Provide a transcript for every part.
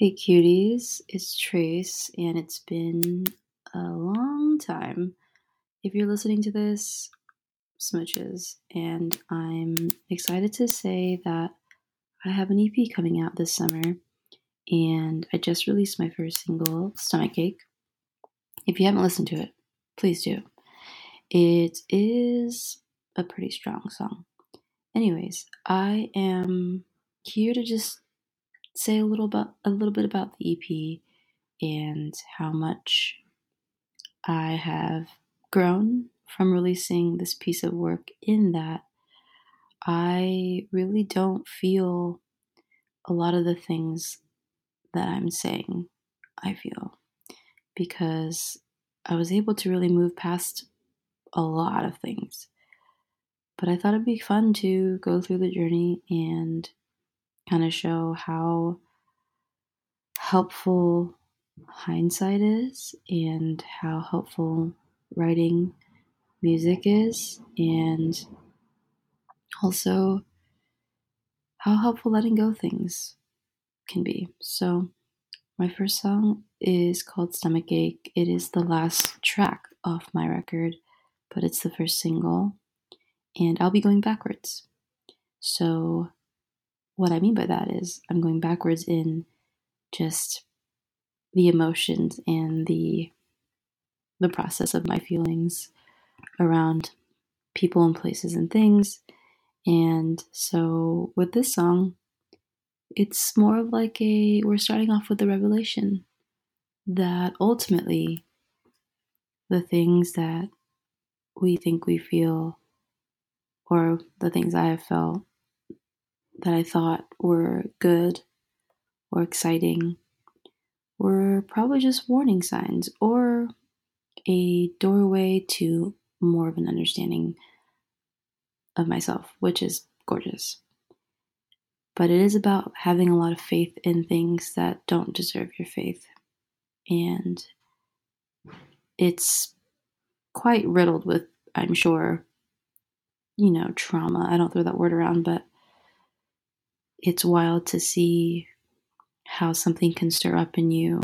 Hey cuties, it's Trace, and it's been a long time. If you're listening to this, smooches, and I'm excited to say that I have an EP coming out this summer, and I just released my first single, Stomachache. If you haven't listened to it, please do. It is a pretty strong song. Anyways, I am here to just say a little about a little bit about the EP and how much I have grown from releasing this piece of work in that I really don't feel a lot of the things that I'm saying I feel because I was able to really move past a lot of things. But I thought it'd be fun to go through the journey and kind of show how helpful hindsight is and how helpful writing music is and also how helpful letting go things can be. So my first song is called Stomachache. It is the last track off my record, but it's the first single and I'll be going backwards. So what I mean by that is I'm going backwards in just the emotions and the the process of my feelings around people and places and things. And so with this song, it's more of like a we're starting off with the revelation that ultimately the things that we think we feel or the things I have felt that I thought were good or exciting were probably just warning signs or a doorway to more of an understanding of myself, which is gorgeous. But it is about having a lot of faith in things that don't deserve your faith. And it's quite riddled with, I'm sure, you know, trauma. I don't throw that word around, but it's wild to see how something can stir up in you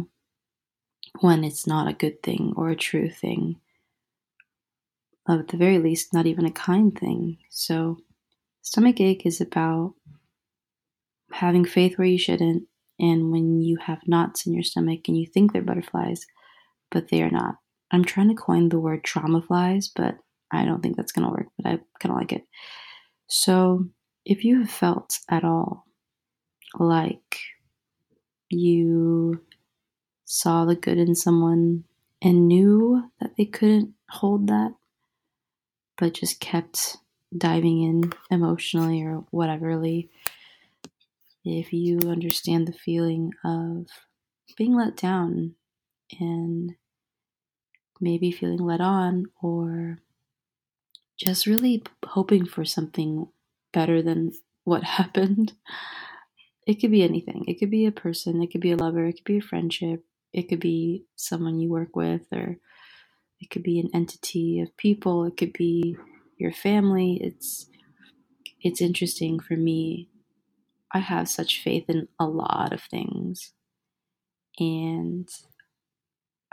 when it's not a good thing or a true thing. At the very least, not even a kind thing. So, stomach ache is about having faith where you shouldn't, and when you have knots in your stomach and you think they're butterflies, but they are not. I'm trying to coin the word trauma flies, but I don't think that's going to work, but I kind of like it. So, if you have felt at all like you saw the good in someone and knew that they couldn't hold that, but just kept diving in emotionally or whateverly. If you understand the feeling of being let down and maybe feeling let on or just really hoping for something better than what happened. It could be anything. It could be a person, it could be a lover, it could be a friendship, it could be someone you work with, or it could be an entity of people, it could be your family. It's it's interesting for me. I have such faith in a lot of things. And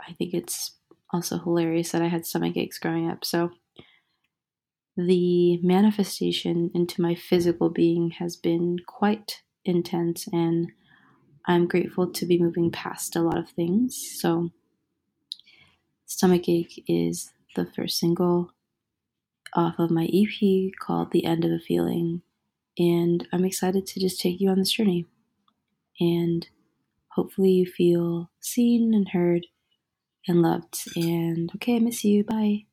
I think it's also hilarious that I had stomach aches growing up. So the manifestation into my physical being has been quite intense, and I'm grateful to be moving past a lot of things. So, Stomachache is the first single off of my EP called The End of a Feeling, and I'm excited to just take you on this journey. And hopefully, you feel seen and heard and loved. And okay, I miss you. Bye.